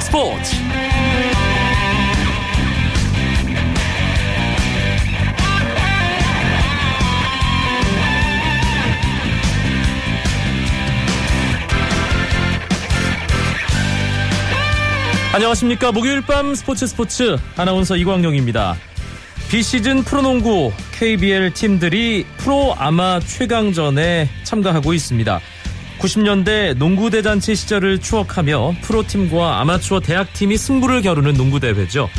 스포츠. 안녕하십니까. 목요일 밤 스포츠 스포츠 아나운서 이광용입니다. 비시즌 프로농구 KBL 팀들이 프로 아마 최강전에 참가하고 있습니다 90년대 농구 대잔치 시절을 추억하며 프로팀과 아마추어 대학팀이 승부를 겨루는 농구 대회죠.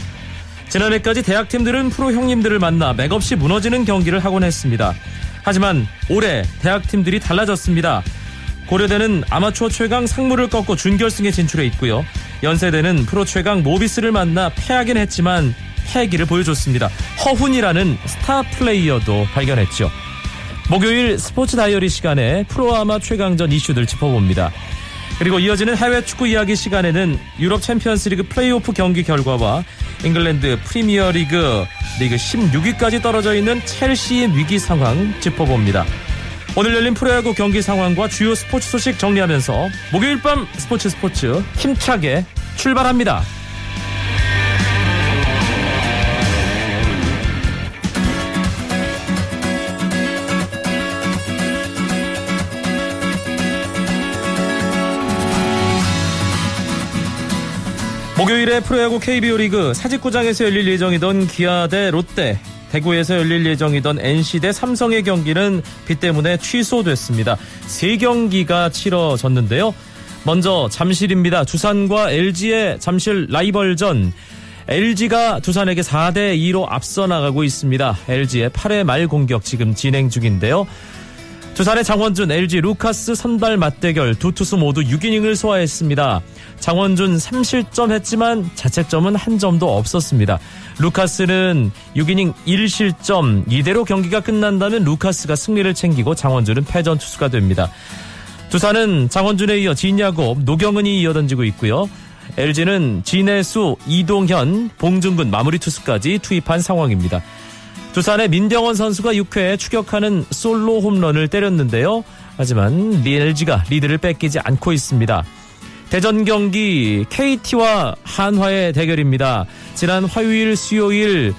지난해까지 대학팀들은 프로 형님들을 만나 맥없이 무너지는 경기를 하곤 했습니다. 하지만 올해 대학팀들이 달라졌습니다. 고려대는 아마추어 최강 상무를 꺾고 준결승에 진출해 있고요. 연세대는 프로 최강 모비스를 만나 패하긴 했지만 패기를 보여줬습니다. 허훈이라는 스타 플레이어도 발견했죠. 목요일 스포츠 다이어리 시간에 프로아마 최강전 이슈들 짚어봅니다. 그리고 이어지는 해외 축구 이야기 시간에는 유럽 챔피언스 리그 플레이오프 경기 결과와 잉글랜드 프리미어 리그 리그 16위까지 떨어져 있는 첼시의 위기 상황 짚어봅니다. 오늘 열린 프로야구 경기 상황과 주요 스포츠 소식 정리하면서 목요일 밤 스포츠 스포츠 힘차게 출발합니다. 목요일에 프로야구 KBO 리그 사직구장에서 열릴 예정이던 기아 대 롯데, 대구에서 열릴 예정이던 NC 대 삼성의 경기는 비 때문에 취소됐습니다. 세 경기가 치러졌는데요. 먼저 잠실입니다. 두산과 LG의 잠실 라이벌전. LG가 두산에게 4대 2로 앞서 나가고 있습니다. LG의 8회 말 공격 지금 진행 중인데요. 두산의 장원준, LG 루카스 선발 맞대결 두 투수 모두 6이닝을 소화했습니다. 장원준 3실점 했지만 자책점은 한 점도 없었습니다. 루카스는 6이닝 1실점 이대로 경기가 끝난다면 루카스가 승리를 챙기고 장원준은 패전 투수가 됩니다. 두산은 장원준에 이어 진야곱, 노경은이 이어 던지고 있고요. LG는 진해수, 이동현, 봉준근 마무리 투수까지 투입한 상황입니다. 두산의 민병원 선수가 6회에 추격하는 솔로 홈런을 때렸는데요. 하지만 LG가 리드를 뺏기지 않고 있습니다. 대전 경기 KT와 한화의 대결입니다. 지난 화요일, 수요일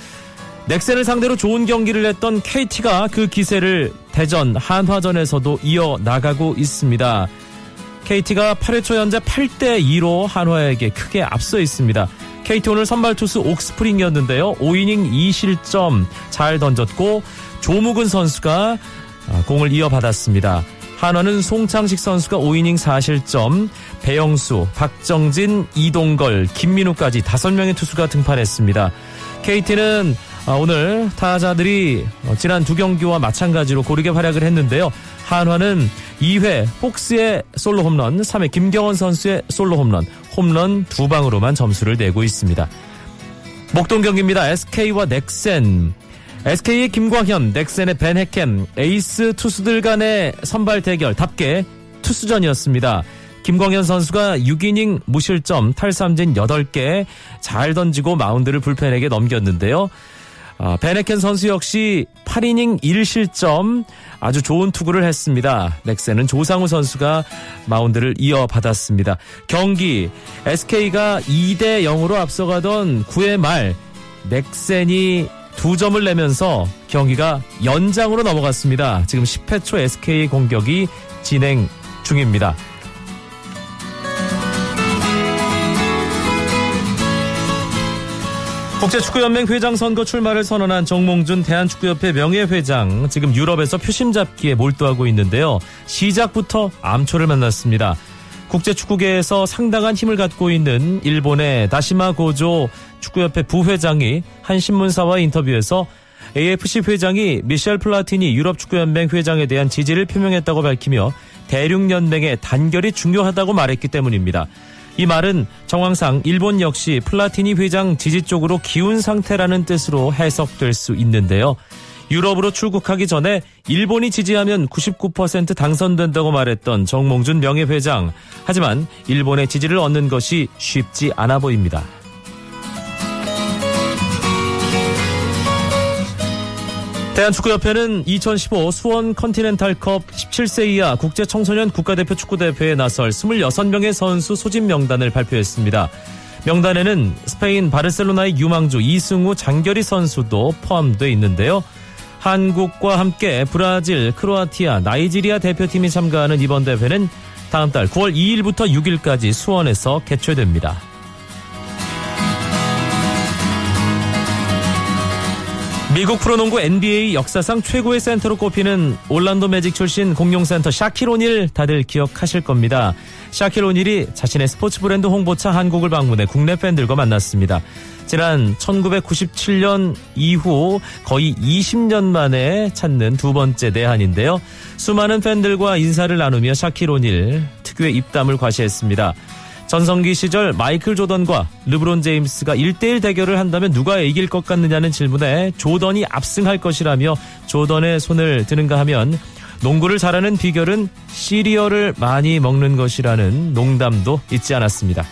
넥센을 상대로 좋은 경기를 했던 KT가 그 기세를 대전 한화전에서도 이어 나가고 있습니다. KT가 8회 초 현재 8대 2로 한화에게 크게 앞서 있습니다. KT 오늘 선발 투수 옥스프링이었는데요. 5이닝 2실점 잘 던졌고 조무근 선수가 공을 이어받았습니다. 한화는 송창식 선수가 5이닝 4실점, 배영수, 박정진, 이동걸, 김민우까지 5명의 투수가 등판했습니다. KT는 오늘 타자들이 지난 두 경기와 마찬가지로 고르게 활약을 했는데요. 한화는 2회 폭스의 솔로 홈런, 3회 김경원 선수의 솔로 홈런, 홈런 두 방으로만 점수를 내고 있습니다. 목동 경기입니다. SK와 넥센. SK의 김광현, 넥센의 밴헤켄, 에이스 투수들 간의 선발 대결답게 투수전이었습니다. 김광현 선수가 6이닝 무실점 탈삼진 8개 잘 던지고 마운드를 불펜에게 넘겼는데요. 아, 밴헤켄 선수 역시 8이닝 1실점 아주 좋은 투구를 했습니다. 넥센은 조상우 선수가 마운드를 이어받았습니다. 경기 SK가 2대 0으로 앞서가던 9회 말 넥센이 두 점을 내면서 경기가 연장으로 넘어갔습니다. 지금 10회 초 SK 공격이 진행 중입니다. 국제축구연맹 회장 선거 출마를 선언한 정몽준 대한축구협회 명예회장 지금 유럽에서 표심 잡기에 몰두하고 있는데요. 시작부터 암초를 만났습니다. 국제축구계에서 상당한 힘을 갖고 있는 일본의 다시마 고조 축구협회 부회장이 한 신문사와 인터뷰에서 AFC 회장이 미셸 플라티니 유럽축구연맹 회장에 대한 지지를 표명했다고 밝히며 대륙연맹의 단결이 중요하다고 말했기 때문입니다. 이 말은 정황상 일본 역시 플라티니 회장 지지 쪽으로 기운 상태라는 뜻으로 해석될 수 있는데요. 유럽으로 출국하기 전에 일본이 지지하면 99% 당선된다고 말했던 정몽준 명예회장. 하지만 일본의 지지를 얻는 것이 쉽지 않아 보입니다. 대한축구협회는 2015 수원 컨티넨탈컵 17세 이하 국제 청소년 국가대표 축구대회에 나설 26명의 선수 소집 명단을 발표했습니다. 명단에는 스페인 바르셀로나의 유망주 이승우 장결희 선수도 포함되어 있는데요. 한국과 함께 브라질, 크로아티아, 나이지리아 대표팀이 참가하는 이번 대회는 다음 달 9월 2일부터 6일까지 수원에서 개최됩니다. 미국 프로농구 NBA 역사상 최고의 센터로 꼽히는 올란도 매직 출신 공룡센터 샤킬 오닐 다들 기억하실 겁니다. 샤킬 오닐이 자신의 스포츠 브랜드 홍보차 한국을 방문해 국내 팬들과 만났습니다. 지난 1997년 이후 거의 20년 만에 찾는 두 번째 내한인데요. 수많은 팬들과 인사를 나누며 샤킬 오닐 특유의 입담을 과시했습니다. 전성기 시절 마이클 조던과 르브론 제임스가 1대1 대결을 한다면 누가 이길 것 같느냐는 질문에 조던이 압승할 것이라며 조던의 손을 드는가 하면 농구를 잘하는 비결은 시리얼을 많이 먹는 것이라는 농담도 잊지 않았습니다.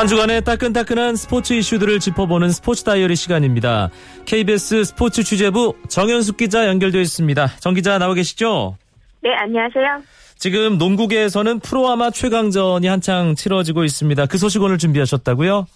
한 주간의 따끈따끈한 스포츠 이슈들을 짚어보는 스포츠 다이어리 시간입니다. KBS 스포츠 취재부 정현숙 기자 연결되어 있습니다. 정 기자 나와 계시죠? 네, 안녕하세요. 지금 농구계에서는 프로아마 최강전이 한창 치러지고 있습니다. 그 소식 오늘 준비하셨다고요?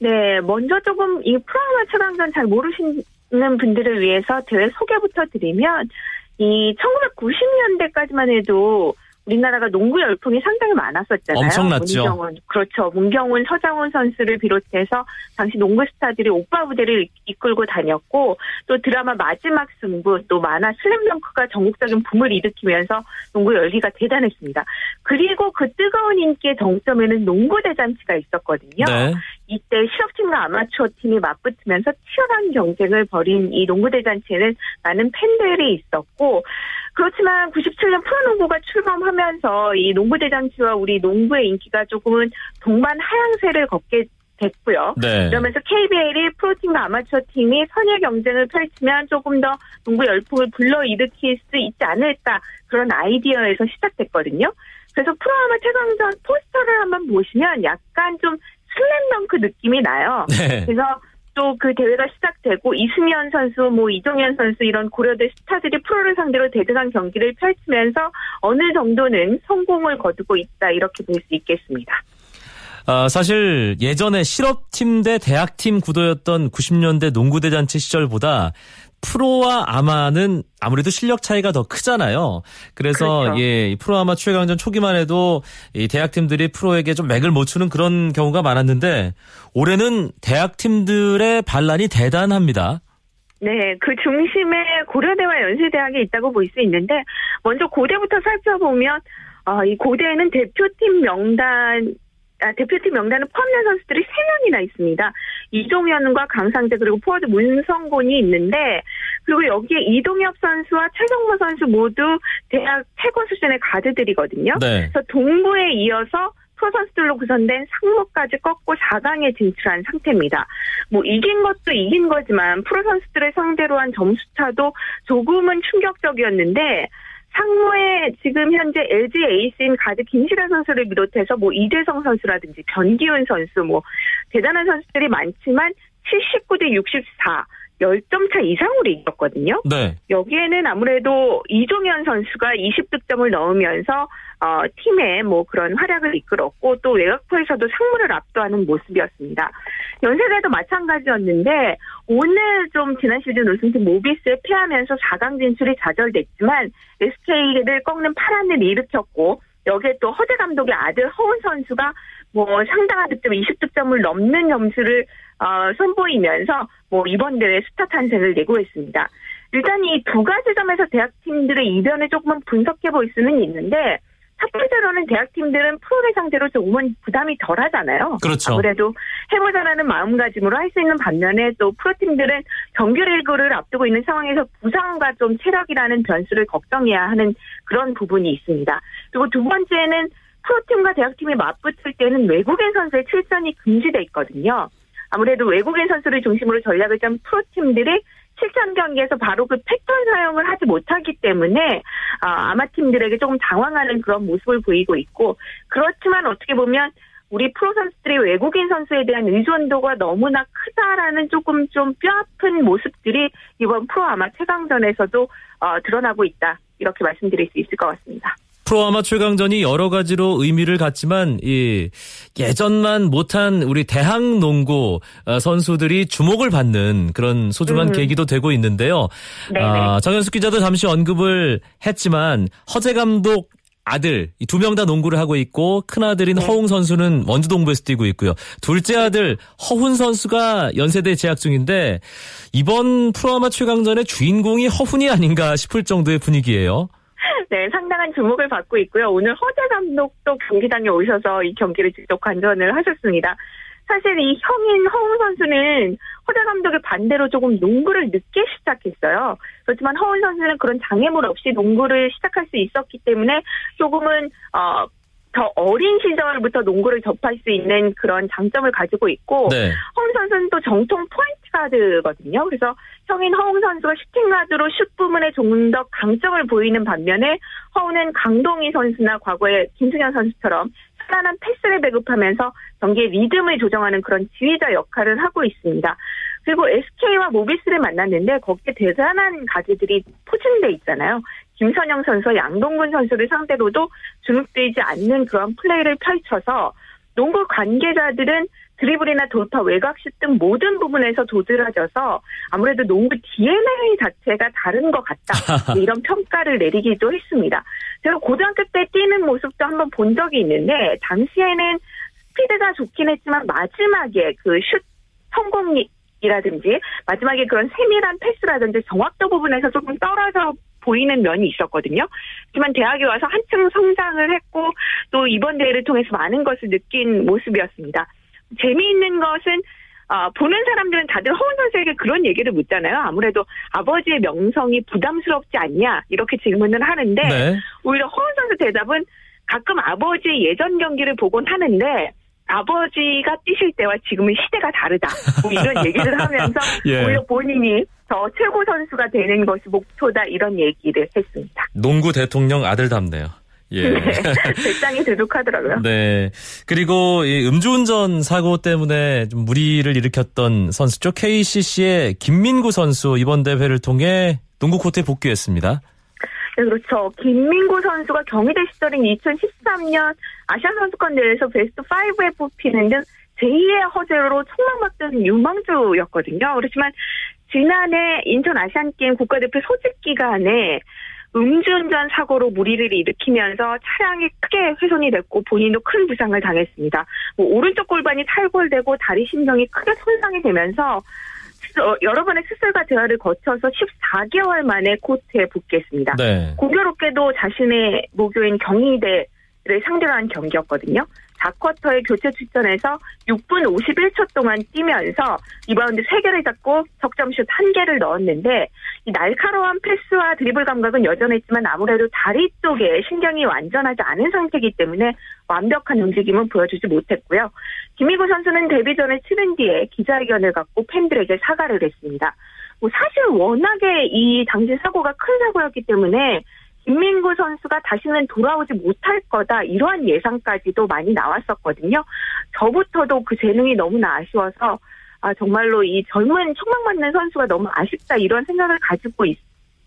네, 먼저 조금 이 프로아마 최강전 잘 모르시는 분들을 위해서 대회 소개부터 드리면 이 1990년대까지만 해도 우리나라가 농구 열풍이 상당히 많았었잖아요. 엄청났죠. 문경훈, 그렇죠. 문경훈, 서장훈 선수를 비롯해서 당시 농구 스타들이 오빠 부대를 이끌고 다녔고 또 드라마 마지막 승부 또 만화 슬램덩크가 전국적인 붐을 일으키면서 농구 열기가 대단했습니다. 그리고 그 뜨거운 인기의 정점에는 농구 대잔치가 있었거든요. 네. 이때 실업팀과 아마추어 팀이 맞붙으면서 치열한 경쟁을 벌인 이 농구 대잔치에는 많은 팬들이 있었고 그렇지만 97년 프로농구가 출범하면서 이 농구 대잔치와 우리 농구의 인기가 조금은 동반 하향세를 걷게 됐고요. 네. 그러면서 KBL이 프로팀과 아마추어 팀이 선의 경쟁을 펼치면 조금 더 농구 열풍을 불러일으킬 수 있지 않을까 그런 아이디어에서 시작됐거든요. 그래서 프로아마 최강전 포스터를 한번 보시면 약간 좀 슬램덩크 느낌이 나요. 네. 그래서 또 그 대회가 시작되고 이승현 선수, 뭐 이종현 선수 이런 고려대 스타들이 프로를 상대로 대등한 경기를 펼치면서 어느 정도는 성공을 거두고 있다 이렇게 볼 수 있겠습니다. 아, 사실 예전에 실업팀 대 대학팀 구도였던 90년대 농구대잔치 시절보다 프로와 아마는 아무래도 실력 차이가 더 크잖아요. 그래서 그렇죠. 예, 이 프로 아마 최강전 초기만 해도 이 대학 팀들이 프로에게 좀 맥을 못 추는 그런 경우가 많았는데 올해는 대학 팀들의 반란이 대단합니다. 네, 그 중심에 고려대와 연세대학이 있다고 볼 수 있는데 먼저 고대부터 살펴보면 아, 이 고대에는 대표팀 명단 아, 대표팀 명단에 포함된 선수들이 3명이나 있습니다. 이종현과 강상재 그리고 포워드 문성곤이 있는데 그리고 여기에 이동엽 선수와 최성모 선수 모두 대학 최고 수준의 가드들이거든요. 네. 그래서 동부에 이어서 프로 선수들로 구성된 상무까지 꺾고 4강에 진출한 상태입니다. 뭐 이긴 것도 이긴 거지만 프로 선수들을 상대로 한 점수차도 조금은 충격적이었는데 상무에 지금 현재 LG 에이스인 가드 김시라 선수를 비롯해서 뭐 이대성 선수라든지 변기훈 선수 뭐 대단한 선수들이 많지만 79대 64 10점 차 이상으로 이겼거든요. 네. 여기에는 아무래도 이종현 선수가 20득점을 넣으면서 어, 팀의 뭐 그런 활약을 이끌었고 또 외곽포에서도 상무를 압도하는 모습이었습니다. 연세대도 마찬가지였는데 오늘 좀 지난 시즌 우승팀 모비스에 패하면서 4강 진출이 좌절됐지만 SK를 꺾는 파란을 일으켰고 여기에 또 허재 감독의 아들 허운 선수가 뭐 상당한 득점 20득점을 넘는 점수를 어, 선보이면서 뭐 이번 대회 스타 탄생을 예고했습니다. 일단 이 두 가지 점에서 대학팀들의 이변을 조금은 분석해 볼 수는 있는데 첫 번째로는 대학팀들은 프로를 상대로 조금은 부담이 덜 하잖아요. 그렇죠. 아무래도 해보자라는 마음가짐으로 할 수 있는 반면에 또 프로팀들은 정규리그를 앞두고 있는 상황에서 부상과 좀 체력이라는 변수를 걱정해야 하는 그런 부분이 있습니다. 그리고 두 번째는 프로팀과 대학팀이 맞붙을 때는 외국인 선수의 출전이 금지돼 있거든요. 아무래도 외국인 선수를 중심으로 전략을 짠 프로팀들이 실전 경기에서 바로 그 패턴 사용을 하지 못하기 때문에 아, 마 팀들에게 조금 당황하는 그런 모습을 보이고 있고 그렇지만 어떻게 보면 우리 프로 선수들이 외국인 선수에 대한 의존도가 너무나 크다라는 조금 좀 뼈아픈 모습들이 이번 프로 아마 최강전에서도 어, 드러나고 있다 이렇게 말씀드릴 수 있을 것 같습니다. 프로아마 최강전이 여러 가지로 의미를 갖지만 이 예전만 못한 우리 대학 농구 어, 선수들이 주목을 받는 그런 소중한 음. 계기도 되고 있는데요. 아, 정현숙 기자도 잠시 언급을 했지만 허재 감독 아들 두 명 다 농구를 하고 있고 큰 아들인 네. 허웅 선수는 원주 동부에서 뛰고 있고요. 둘째 아들 허훈 선수가 연세대 재학 중인데 이번 프로아마 최강전의 주인공이 허훈이 아닌가 싶을 정도의 분위기예요. 네, 상당한 주목을 받고 있고요. 오늘 허재 감독도 경기장에 오셔서 이 경기를 직접 관전을 하셨습니다. 사실 이 형인 허훈 선수는 허재 감독의 반대로 조금 농구를 늦게 시작했어요. 그렇지만 허훈 선수는 그런 장애물 없이 농구를 시작할 수 있었기 때문에 조금은 어, 더 어린 시절부터 농구를 접할 수 있는 그런 장점을 가지고 있고 네. 허웅 선수는 또 정통 포인트 가드거든요. 그래서 형인 허웅 선수가 슈팅 가드로 슛 부문에 조금 더 강점을 보이는 반면에 허웅은 강동희 선수나 과거의 김승현 선수처럼 편안한 패스를 배급하면서 경기의 리듬을 조정하는 그런 지휘자 역할을 하고 있습니다. 그리고 SK와 모비스를 만났는데 거기에 대단한 가지들이 포진돼 있잖아요. 김선영 선수, 양동근 선수를 상대로도 주눅들지 않는 그런 플레이를 펼쳐서 농구 관계자들은 드리블이나 돌파, 외곽슛 등 모든 부분에서 도드라져서 아무래도 농구 DNA 자체가 다른 것 같다. 이런 평가를 내리기도 했습니다. 제가 고등학교 때 뛰는 모습도 한번 본 적이 있는데 당시에는 스피드가 좋긴 했지만 마지막에 그 슛 성공이라든지 마지막에 그런 세밀한 패스라든지 정확도 부분에서 조금 떨어져 보이는 면이 있었거든요. 하지만 대학에 와서 한층 성장을 했고 또 이번 대회를 통해서 많은 것을 느낀 모습이었습니다. 재미있는 것은 어, 보는 사람들은 다들 허훈 선수에게 그런 얘기를 묻잖아요. 아무래도 아버지의 명성이 부담스럽지 않냐 이렇게 질문을 하는데 네. 오히려 허훈 선수 대답은 가끔 아버지의 예전 경기를 보곤 하는데 아버지가 뛰실 때와 지금은 시대가 다르다. 뭐 이런 얘기를 하면서 예. 오히려 본인이 더 최고 선수가 되는 것이 목표다 이런 얘기를 했습니다. 농구 대통령 아들답네요. 예. 네, 배짱이 두둑하더라고요. 네. 그리고 이 음주운전 사고 때문에 좀 무리를 일으켰던 선수죠. KCC의 김민구 선수 이번 대회를 통해 농구 코트에 복귀했습니다. 네, 그렇죠. 김민구 선수가 경희대 시절인 2013년 아시아 선수권 대회에서 베스트 5에 뽑히는 등 제2의 허재로 총망받던 유망주였거든요. 그렇지만 지난해 인천 아시안게임 국가대표 소집 기간에 음주운전 사고로 무리를 일으키면서 차량이 크게 훼손이 됐고 본인도 큰 부상을 당했습니다. 뭐 오른쪽 골반이 탈골되고 다리 신경이 크게 손상이 되면서 어, 여러 번의 수술과 대화를 거쳐서 14개월 만에 코트에 복귀했습니다. 네. 공교롭게도 자신의 모교인 경희대 를 상대로 한 경기였거든요. 4쿼터에 교체 출전해서 6분 51초 동안 뛰면서 리바운드 3개를 잡고 석점슛 1개를 넣었는데 이 날카로운 패스와 드리블 감각은 여전했지만 아무래도 다리 쪽에 신경이 완전하지 않은 상태이기 때문에 완벽한 움직임은 보여주지 못했고요. 김희구 선수는 데뷔 전에 치른 뒤에 기자회견을 갖고 팬들에게 사과를 했습니다. 뭐 사실 워낙에 이 당시 사고가 큰 사고였기 때문에 김민구 선수가 다시는 돌아오지 못할 거다 이러한 예상까지도 많이 나왔었거든요. 저부터도 그 재능이 너무나 아쉬워서 아 정말로 이 젊은 촉망받는 선수가 너무 아쉽다 이런 생각을 가지고 있,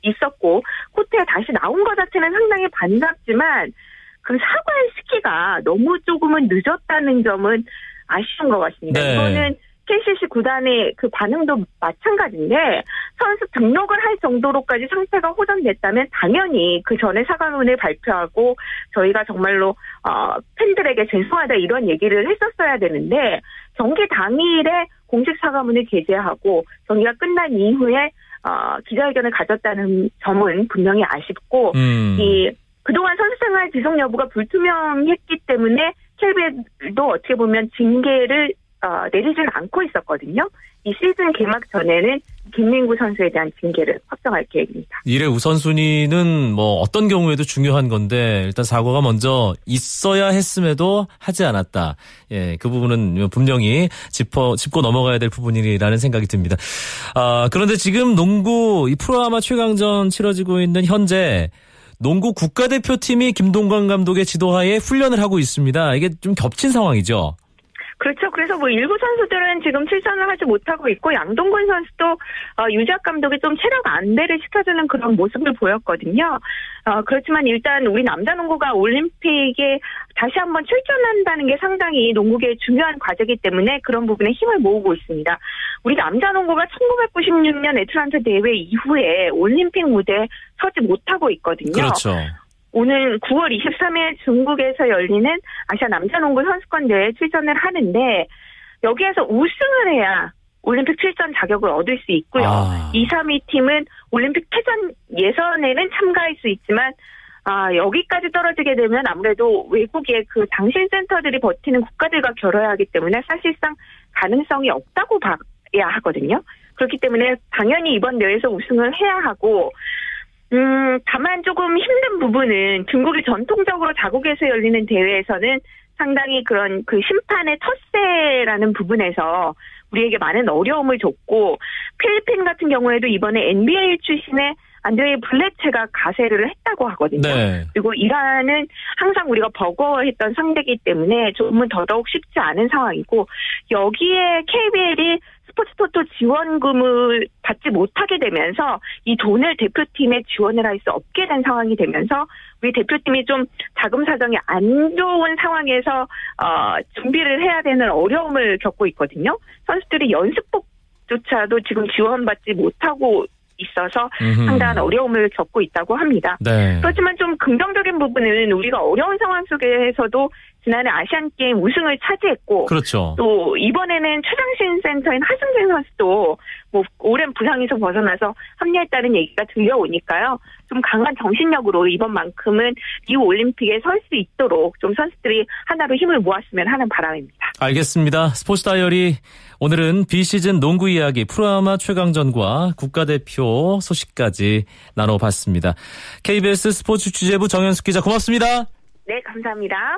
있었고 코트에 다시 나온 것 자체는 상당히 반갑지만 그 사과의 시기가 너무 조금은 늦었다는 점은 아쉬운 것 같습니다. 네. 이거는 KCC 구단의 그 반응도 마찬가지인데 선수 등록을 할 정도로까지 상태가 호전됐다면 당연히 그 전에 사과문을 발표하고 저희가 정말로 어 팬들에게 죄송하다 이런 얘기를 했었어야 되는데 경기 당일에 공식 사과문을 게재하고 경기가 끝난 이후에 어 기자회견을 가졌다는 점은 분명히 아쉽고 음. 이 그동안 선수 생활 지속 여부가 불투명했기 때문에 KBL도 어떻게 보면 징계를 어, 내리지는 않고 있었거든요. 이 시즌 개막 전에는 김민구 선수에 대한 징계를 확정할 계획입니다. 일의 우선순위는 뭐 어떤 경우에도 중요한 건데 일단 사고가 먼저 있어야 했음에도 하지 않았다. 예, 그 부분은 분명히 짚어 짚고 넘어가야 될 부분이라는 생각이 듭니다. 아, 그런데 지금 농구 이 프로아마 최강전 치러지고 있는 현재 농구 국가대표팀이 김동관 감독의 지도하에 훈련을 하고 있습니다. 이게 좀 겹친 상황이죠. 그렇죠. 그래서 뭐 일부 선수들은 지금 출전을 하지 못하고 있고 양동근 선수도 어, 유작 감독이 좀 체력 안배를 시켜주는 그런 모습을 보였거든요. 어, 그렇지만 일단 우리 남자 농구가 올림픽에 다시 한번 출전한다는 게 상당히 농구계의 중요한 과제이기 때문에 그런 부분에 힘을 모으고 있습니다. 우리 남자 농구가 1996년 애틀란타 대회 이후에 올림픽 무대에 서지 못하고 있거든요. 그렇죠. 오늘 9월 23일 중국에서 열리는 아시아 남자농구 선수권 대회에 출전을 하는데 여기에서 우승을 해야 올림픽 출전 자격을 얻을 수 있고요. 아. 2, 3위 팀은 올림픽 패전 예선에는 참가할 수 있지만 아, 여기까지 떨어지게 되면 아무래도 외국의 그 당신 센터들이 버티는 국가들과 결혼해야 하기 때문에 사실상 가능성이 없다고 봐야 하거든요. 그렇기 때문에 당연히 이번 대회에서 우승을 해야 하고 음, 다만 조금 힘든 부분은 중국이 전통적으로 자국에서 열리는 대회에서는 상당히 그런 그 심판의 텃세라는 부분에서 우리에게 많은 어려움을 줬고 필리핀 같은 경우에도 이번에 NBA 출신의 안드레이 블레체가 가세를 했다고 하거든요. 네. 그리고 이란은 항상 우리가 버거워했던 상대이기 때문에 조금은 더더욱 쉽지 않은 상황이고 여기에 KBL이 스포츠 토토 지원금을 받지 못하게 되면서 이 돈을 대표팀에 지원을 할 수 없게 된 상황이 되면서 우리 대표팀이 좀 자금 사정이 안 좋은 상황에서 어, 준비를 해야 되는 어려움을 겪고 있거든요. 선수들이 연습복조차도 지금 지원받지 못하고 있어서. 상당한 어려움을 겪고 있다고 합니다. 네. 그렇지만 좀 긍정적인 부분은 우리가 어려운 상황 속에서도 지난해 아시안 게임 우승을 차지했고 그렇죠. 또 이번에는 최장신 센터인 하승진 선수도 뭐 오랜 부상에서 벗어나서 합류했다는 얘기가 들려오니까요. 좀 강한 정신력으로 이번만큼은 이 올림픽에 설 수 있도록 좀 선수들이 하나로 힘을 모았으면 하는 바람입니다. 알겠습니다. 스포츠 다이어리 오늘은 비시즌 농구 이야기 프로아마 최강전과 국가대표 소식까지 나눠봤습니다. KBS 스포츠 취재부 정현숙 기자 고맙습니다. 네, 감사합니다.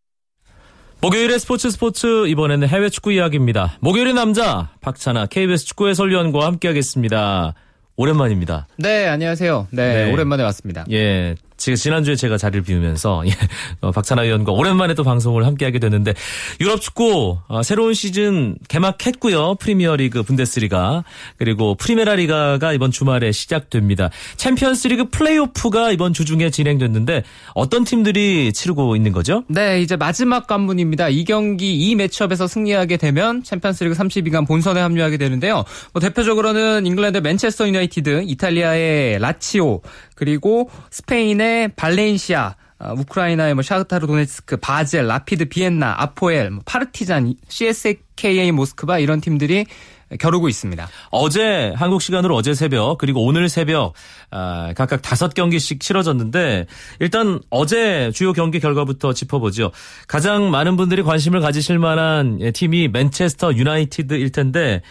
목요일의 스포츠 스포츠 이번에는 해외 축구 이야기입니다. 목요일의 남자 박찬아 KBS 축구 해설위원과 함께하겠습니다. 오랜만입니다. 네, 안녕하세요. 네, 네. 오랜만에 왔습니다. 예, 지금 지난주에 제가 자리를 비우면서 예, 어, 박찬하 의원과 오랜만에 또 방송을 함께하게 됐는데 유럽 축구 어, 새로운 시즌 개막했고요. 프리미어리그 분데스리가 그리고 프리메라리가가 이번 주말에 시작됩니다. 챔피언스리그 플레이오프가 이번 주 중에 진행됐는데 어떤 팀들이 치르고 있는 거죠? 네, 이제 마지막 관문입니다. 이 경기 이 매치업에서 승리하게 되면 챔피언스리그 32강 본선에 합류하게 되는데요. 뭐 대표적으로는 잉글랜드 맨체스터 유나이티드, 이탈리아의 라치오, 그리고 스페인의 발렌시아, 어, 우크라이나의 뭐 샤흐타르 도네츠크, 바젤, 라피드 비엔나, 아포엘, 뭐 파르티잔, CSKA 모스크바 이런 팀들이 겨루고 있습니다. 어제 한국 시간으로 어제 새벽 그리고 오늘 새벽 아, 각각 다섯 경기씩 치러졌는데 일단 어제 주요 경기 결과부터 짚어보죠. 가장 많은 분들이 관심을 가지실 만한 팀이 맨체스터 유나이티드일 텐데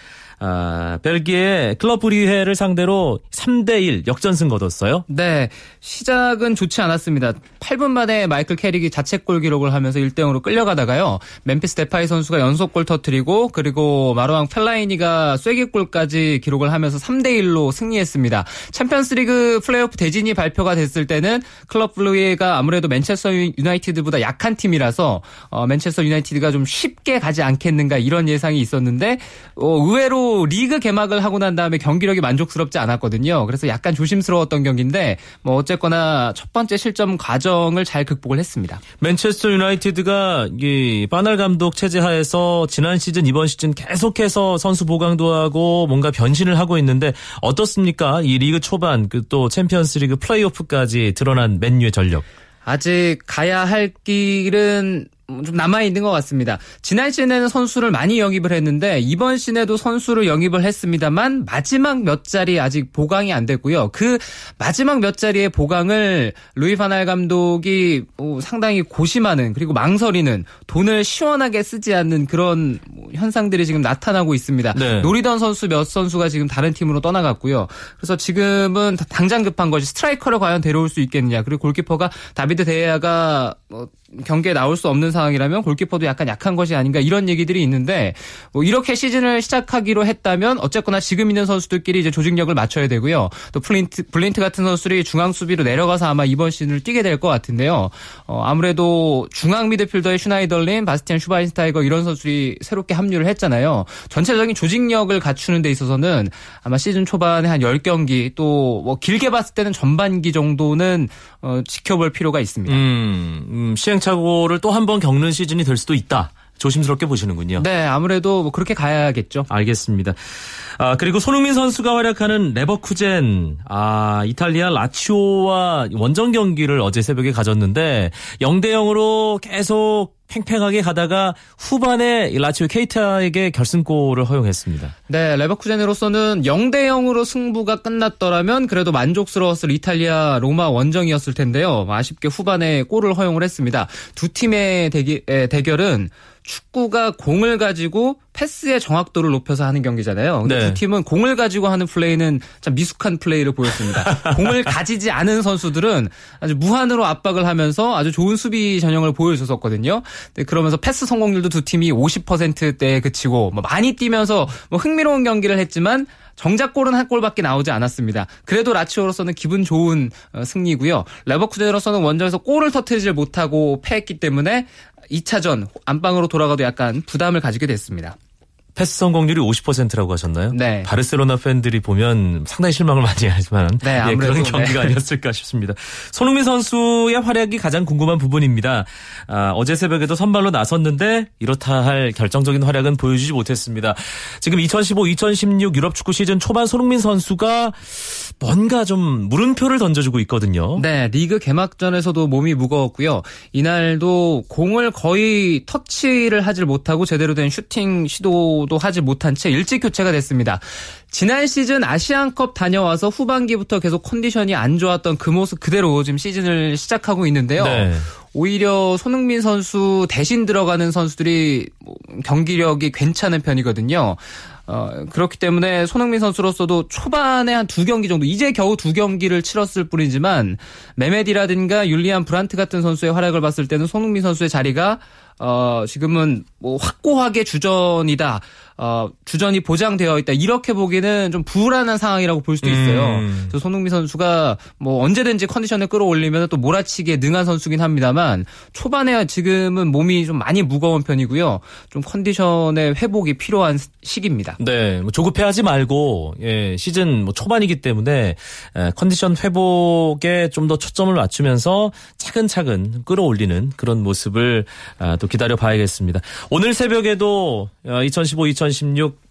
아, 벨기에 클럽 브뤼헤를 상대로 3대1 역전승 거뒀어요. 네. 시작은 좋지 않았습니다. 8분 만에 마이클 캐릭이 자책골 기록을 하면서 1대 0으로 끌려가다가요. 멤피스 데파이 선수가 연속골 터트리고 그리고 마루앙 펠라이니가 쐐기골까지 기록을 하면서 3대 1로 승리했습니다. 챔피언스리그 플레이오프 대진이 발표가 됐을 때는 클럽 브리헤가 아무래도 맨체스터 유나이티드보다 약한 팀이라서 어, 맨체스터 유나이티드가 좀 쉽게 가지 않겠는가 이런 예상이 있었는데 어, 의외로 리그 개막을 하고 난 다음에 경기력이 만족스럽지 않았거든요. 그래서 약간 조심스러웠던 경기인데 뭐 어쨌거나 첫 번째 실점 과정을 잘 극복을 했습니다. 맨체스터 유나이티드가 이 바날 감독 체제 하에서 지난 시즌 이번 시즌 계속해서 선수 보강도 하고 뭔가 변신을 하고 있는데 어떻습니까? 이 리그 초반 그또 챔피언스리그 플레이오프까지 드러난 맨유의 전력. 아직 가야 할 길은 좀 남아 있는 것 같습니다. 지난 시즌에는 선수를 많이 영입을 했는데 이번 시즌에도 선수를 영입을 했습니다만 마지막 몇 자리 아직 보강이 안 됐고요. 그 마지막 몇 자리의 보강을 루이 파날 감독이 상당히 고심하는 그리고 망설이는 돈을 시원하게 쓰지 않는 그런 현상들이 지금 나타나고 있습니다. 네. 노리던 선수 몇 선수가 지금 다른 팀으로 떠나갔고요. 그래서 지금은 당장 급한 것이 스트라이커를 과연 데려올 수 있겠느냐. 그리고 골키퍼가 다비드 데야가 경기에 나올 수 없는 상황이라면 골키퍼도 약간 약한 것이 아닌가 이런 얘기들이 있는데 뭐 이렇게 시즌을 시작하기로 했다면 어쨌거나 지금 있는 선수들끼리 이제 조직력을 맞춰야 되고요. 또 플린트 블린트 같은 선수들이 중앙 수비로 내려가서 아마 이번 시즌을 뛰게 될 것 같은데요. 어, 아무래도 중앙 미드필더의 슈나이덜린, 바스티안 슈바인스타이거 이런 선수들이 새롭게 합류를 했잖아요. 전체적인 조직력을 갖추는 데 있어서는 아마 시즌 초반에 한 10경기 또 뭐 길게 봤을 때는 전반기 정도는 어, 지켜볼 필요가 있습니다. 음, 음, 시행착오를 또 한 번 겪는 시즌이 될 수도 있다. 조심스럽게 보시는군요. 네, 아무래도 뭐 그렇게 가야겠죠. 알겠습니다. 아, 그리고 손흥민 선수가 활약하는 레버쿠젠, 아, 이탈리아 라치오와 원정 경기를 어제 새벽에 가졌는데 0대 0으로 계속 팽팽하게 가다가 후반에 라치오 케이타에게 결승골을 허용했습니다. 네, 레버쿠젠으로서는 0대 0으로 승부가 끝났더라면 그래도 만족스러웠을 이탈리아 로마 원정이었을 텐데요. 아쉽게 후반에 골을 허용을 했습니다. 두 팀의 대기, 에, 대결은 축구가 공을 가지고 패스의 정확도를 높여서 하는 경기잖아요. 근데 네. 두 팀은 공을 가지고 하는 플레이는 참 미숙한 플레이를 보였습니다. 공을 가지지 않은 선수들은 아주 무한으로 압박을 하면서 아주 좋은 수비 전형을 보여줬었거든요. 네, 그러면서 패스 성공률도 두 팀이 50%대에 그치고 뭐 많이 뛰면서 뭐 흥미로운 경기를 했지만 정작 골은 한 골밖에 나오지 않았습니다. 그래도 라치오로서는 기분 좋은 어, 승리고요. 레버쿠젠으로서는 원정에서 골을 터뜨리질 못하고 패했기 때문에 2차전 안방으로 돌아가도 약간 부담을 가지게 됐습니다. 패스 성공률이 50%라고 하셨나요? 네. 바르셀로나 팬들이 보면 상당히 실망을 많이 하지만 네, 예, 그런 경기가 네. 아니었을까 싶습니다. 손흥민 선수의 활약이 가장 궁금한 부분입니다. 아, 어제 새벽에도 선발로 나섰는데 이렇다 할 결정적인 활약은 보여주지 못했습니다. 지금 2015-2016 유럽 축구 시즌 초반 손흥민 선수가 뭔가 좀 물음표를 던져주고 있거든요. 네, 리그 개막전에서도 몸이 무거웠고요. 이날도 공을 거의 터치를 하질 못하고 제대로 된 슈팅 시도 도 하지 못한 채 일찍 교체가 됐습니다. 지난 시즌 아시안컵 다녀와서 후반기부터 계속 컨디션이 안 좋았던 그 모습 그대로 지금 시즌을 시작하고 있는데요. 네. 오히려 손흥민 선수 대신 들어가는 선수들이 뭐 경기력이 괜찮은 편이거든요. 어, 그렇기 때문에 손흥민 선수로서도 초반에 한 두 경기 정도, 이제 겨우 두 경기를 치렀을 뿐이지만, 메메디라든가 율리안 브란트 같은 선수의 활약을 봤을 때는 손흥민 선수의 자리가 어, 지금은 뭐 확고하게 주전이다. 어, 주전이 보장되어 있다. 이렇게 보기는 좀 불안한 상황이라고 볼 수도 있어요. 음. 그래서 손흥민 선수가 뭐 언제든지 컨디션을 끌어올리면 또 몰아치기에 능한 선수긴 합니다만 초반에 지금은 몸이 좀 많이 무거운 편이고요. 좀 컨디션의 회복이 필요한 시기입니다. 네, 뭐 조급해하지 말고 예, 시즌 뭐 초반이기 때문에 에, 컨디션 회복에 좀 더 초점을 맞추면서 차근차근 끌어올리는 그런 모습을 아, 또 기다려 봐야겠습니다. 오늘 새벽에도 2015-2016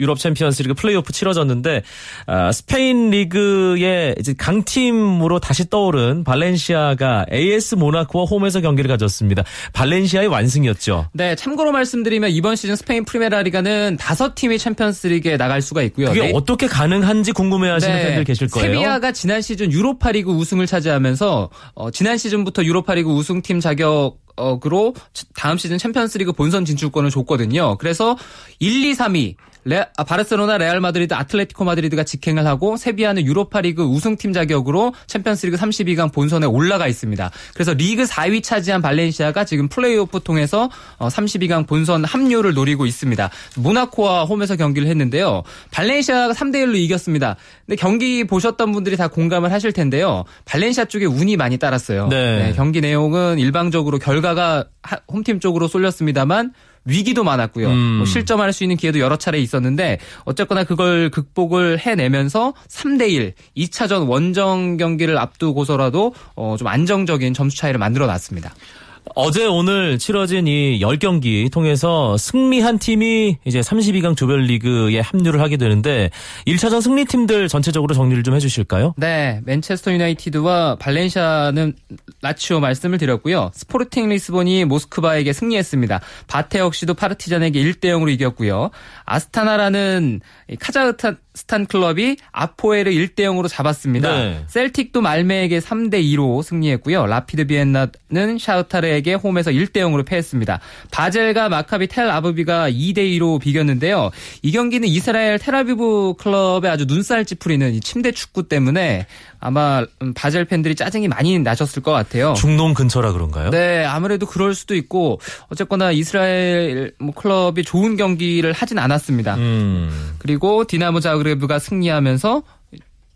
유럽 챔피언스리그 플레이오프 치러졌는데 아, 스페인 리그의 이제 강팀으로 다시 떠오른 발렌시아가 AS 모나코와 홈에서 경기를 가졌습니다. 발렌시아의 완승이었죠. 네, 참고로 말씀드리면 이번 시즌 스페인 프리메라 리가는 다섯 팀이 챔피언스리그에 나갈 수가 있고요. 그게 네. 어떻게 가능한지 궁금해하시는 네. 팬들 계실 거예요. 세비야가 지난 시즌 유로파리그 우승을 차지하면서 어, 지난 시즌부터 유로파리그 우승팀 자격 으로 다음 시즌 챔피언스리그 본선 진출권을 줬거든요. 그래서 1, 2, 3위 레, 아, 바르셀로나, 레알 마드리드, 아틀레티코 마드리드가 직행을 하고 세비야는 유로파리그 우승팀 자격으로 챔피언스리그 32강 본선에 올라가 있습니다. 그래서 리그 4위 차지한 발렌시아가 지금 플레이오프 통해서 어, 32강 본선 합류를 노리고 있습니다. 모나코와 홈에서 경기를 했는데요. 발렌시아가 3대 1로 이겼습니다. 근데 경기 보셨던 분들이 다 공감을 하실 텐데요. 발렌시아 쪽에 운이 많이 따랐어요. 네. 경기 내용은 일방적으로 결과가 하- 홈팀 쪽으로 쏠렸습니다만 위기도 많았고요. 음. 뭐 실점할 수 있는 기회도 여러 차례 있었는데 어쨌거나 그걸 극복을 해내면서 3대 1, 2차전 원정 경기를 앞두고서라도 어, 좀 안정적인 점수 차이를 만들어 놨습니다. 어제 오늘 치러진 이 10경기 통해서 승리한 팀이 이제 32강 조별리그에 합류를 하게 되는데 1차전 승리팀들 전체적으로 정리를 좀 해주실까요? 네, 맨체스터 유나이티드와 발렌시아는 라치오 말씀을 드렸고요. 스포르팅 리스본이 모스크바에게 승리했습니다. 바테 역시도 파르티잔에게 1대 0으로 이겼고요. 아스타나라는 카자흐 스탄 클럽이 아포엘을 1대 0으로 잡았습니다. 네. 셀틱도 말메에게 3대 2로 승리했고요. 라피드 비엔나는 샤흐타르에게 홈에서 1대 0으로 패했습니다. 바젤과 마카비 텔 아부비가 2대 2로 비겼는데요. 이 경기는 이스라엘 텔아비브 클럽의 아주 눈살 찌푸리는 이 침대 축구 때문에 아마 음, 바젤 팬들이 짜증이 많이 나셨을 것 같아요. 중동 근처라 그런가요? 네, 아무래도 그럴 수도 있고 어쨌거나 이스라엘 뭐 클럽이 좋은 경기를 하진 않았습니다. 음. 그리고 디나모 자 그레브가 승리하면서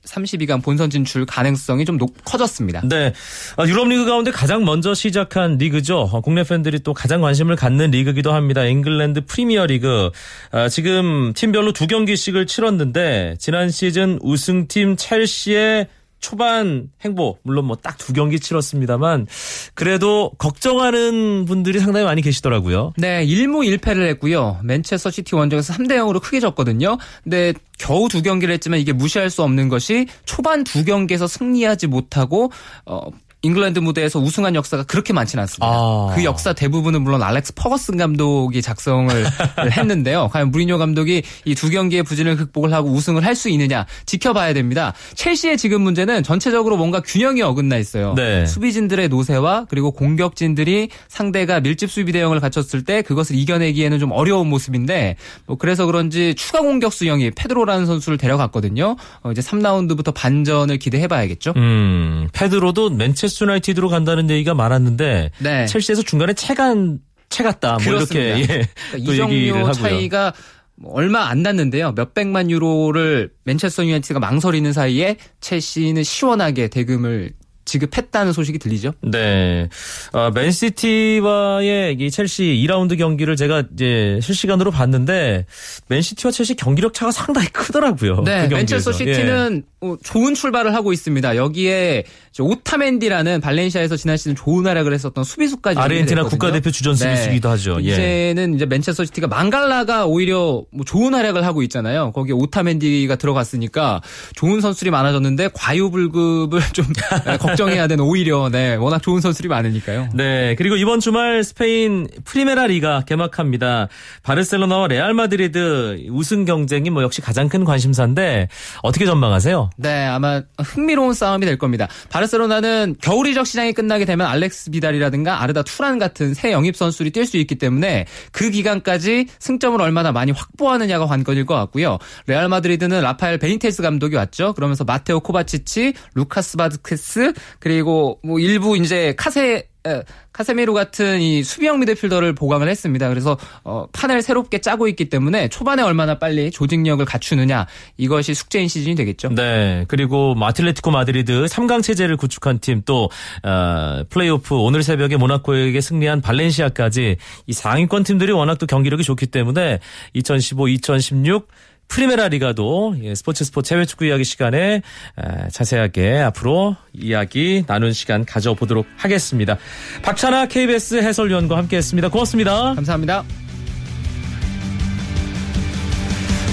32강 본선 진출 가능성이 좀 높, 커졌습니다. 네. 아, 유럽 리그 가운데 가장 먼저 시작한 리그죠. 어, 국내 팬들이 또 가장 관심을 갖는 리그기도 합니다. 잉글랜드 프리미어 리그. 아, 지금 팀별로 두 경기씩을 치렀는데 지난 시즌 우승팀 첼시의 초반 행보 물론 뭐 딱 두 경기 치렀습니다만 그래도 걱정하는 분들이 상당히 많이 계시더라고요. 네, 1무 1패를 했고요. 맨체스터 시티 원정에서 3대 0으로 크게 졌거든요. 근데 겨우 두 경기를 했지만 이게 무시할 수 없는 것이 초반 두 경기에서 승리하지 못하고 어 잉글랜드 무대에서 우승한 역사가 그렇게 많지는 않습니다. 아. 그 역사 대부분은 물론 알렉스 퍼거슨 감독이 작성을 했는데요. 과연 무리뉴 감독이 이 두 경기의 부진을 극복을 하고 우승을 할 수 있느냐 지켜봐야 됩니다. 첼시의 지금 문제는 전체적으로 뭔가 균형이 어긋나 있어요. 네. 수비진들의 노쇠화 그리고 공격진들이 상대가 밀집 수비 대형을 갖췄을 때 그것을 이겨내기에는 좀 어려운 모습인데 뭐 그래서 그런지 추가 공격수 영입 페드로라는 선수를 데려갔거든요. 어 이제 3라운드부터 반전을 기대해 봐야겠죠. 음, 페드로도 맨체스터 유나이티드로 간다는 얘기가 많았는데 네. 첼시에서 중간에 채간 채갔다 뭐 그렇습니다. 이렇게 예, 그러니까 이정료. 차이가 뭐 얼마 안 났는데요. 몇 백만 유로를 맨체스터 유나이티드가 망설이는 사이에 첼시는 시원하게 대금을 지급했다는 소식이 들리죠. 네. 어, 맨시티와의 이 첼시 2라운드 경기를 제가 이제 실시간으로 봤는데 맨시티와 첼시 경기력 차가 상당히 크더라고요. 네, 그 맨체스터 경기에서. 예. 시티는 어, 좋은 출발을 하고 있습니다. 여기에 오타멘디라는 발렌시아에서 지난 시즌 좋은 활약을 했었던 수비수까지 아르헨티나. 국가대표 주전 수비수기도 하죠. 예. 이제는 이제 맨체스터 시티가 망갈라가 오히려 뭐 좋은 활약을 하고 있잖아요. 거기에 오타멘디가 들어갔으니까 좋은 선수들이 많아졌는데 과유불급을 좀 걱정해야 되는 오히려 네 워낙 좋은 선수들이 많으니까요. 네, 그리고 이번 주말 스페인 프리메라 리가 개막합니다. 바르셀로나와 레알 마드리드 우승 경쟁이 뭐 역시 가장 큰 관심사인데 어떻게 전망하세요? 네, 아마 흥미로운 싸움이 될 겁니다. 바르셀로나는 겨울 이적 시장이 끝나게 되면 알레이스 비달이라든가 아르다 투란 같은 새 영입 선수들이 뛸 수 있기 때문에 그 기간까지 승점을 얼마나 많이 확보하느냐가 관건일 것 같고요. 레알 마드리드는 라파엘 베니테스 감독이 왔죠. 그러면서 마테오 코바치치, 루카스 바스케스 그리고 뭐 일부 이제 카세 에, 카세미로 같은 이 수비형 미드필더를 보강을 했습니다. 그래서 어, 판을 새롭게 짜고 있기 때문에 초반에 얼마나 빨리 조직력을 갖추느냐 이것이 숙제인 시즌이 되겠죠. 네, 그리고 아틀레티코 마드리드 3강 체제를 구축한 팀또 어, 플레이오프 오늘 새벽에 모나코에게 승리한 발렌시아까지 이 상위권 팀들이 워낙 또 경기력이 좋기 때문에 2015, 2016 프리메라 리가도 예, 스포츠 스포츠 해외 축구 이야기 시간에 에, 자세하게 앞으로 이야기 나눈 시간 가져보도록 하겠습니다. 박찬아 KBS 해설위원과 함께했습니다. 고맙습니다. 감사합니다.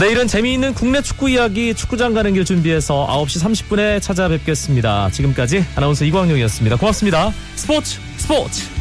내일은 재미있는 국내 축구 이야기 축구장 가는 길 준비해서 9시 30분에 찾아뵙겠습니다. 지금까지 아나운서 이광용이었습니다. 고맙습니다. 스포츠 스포츠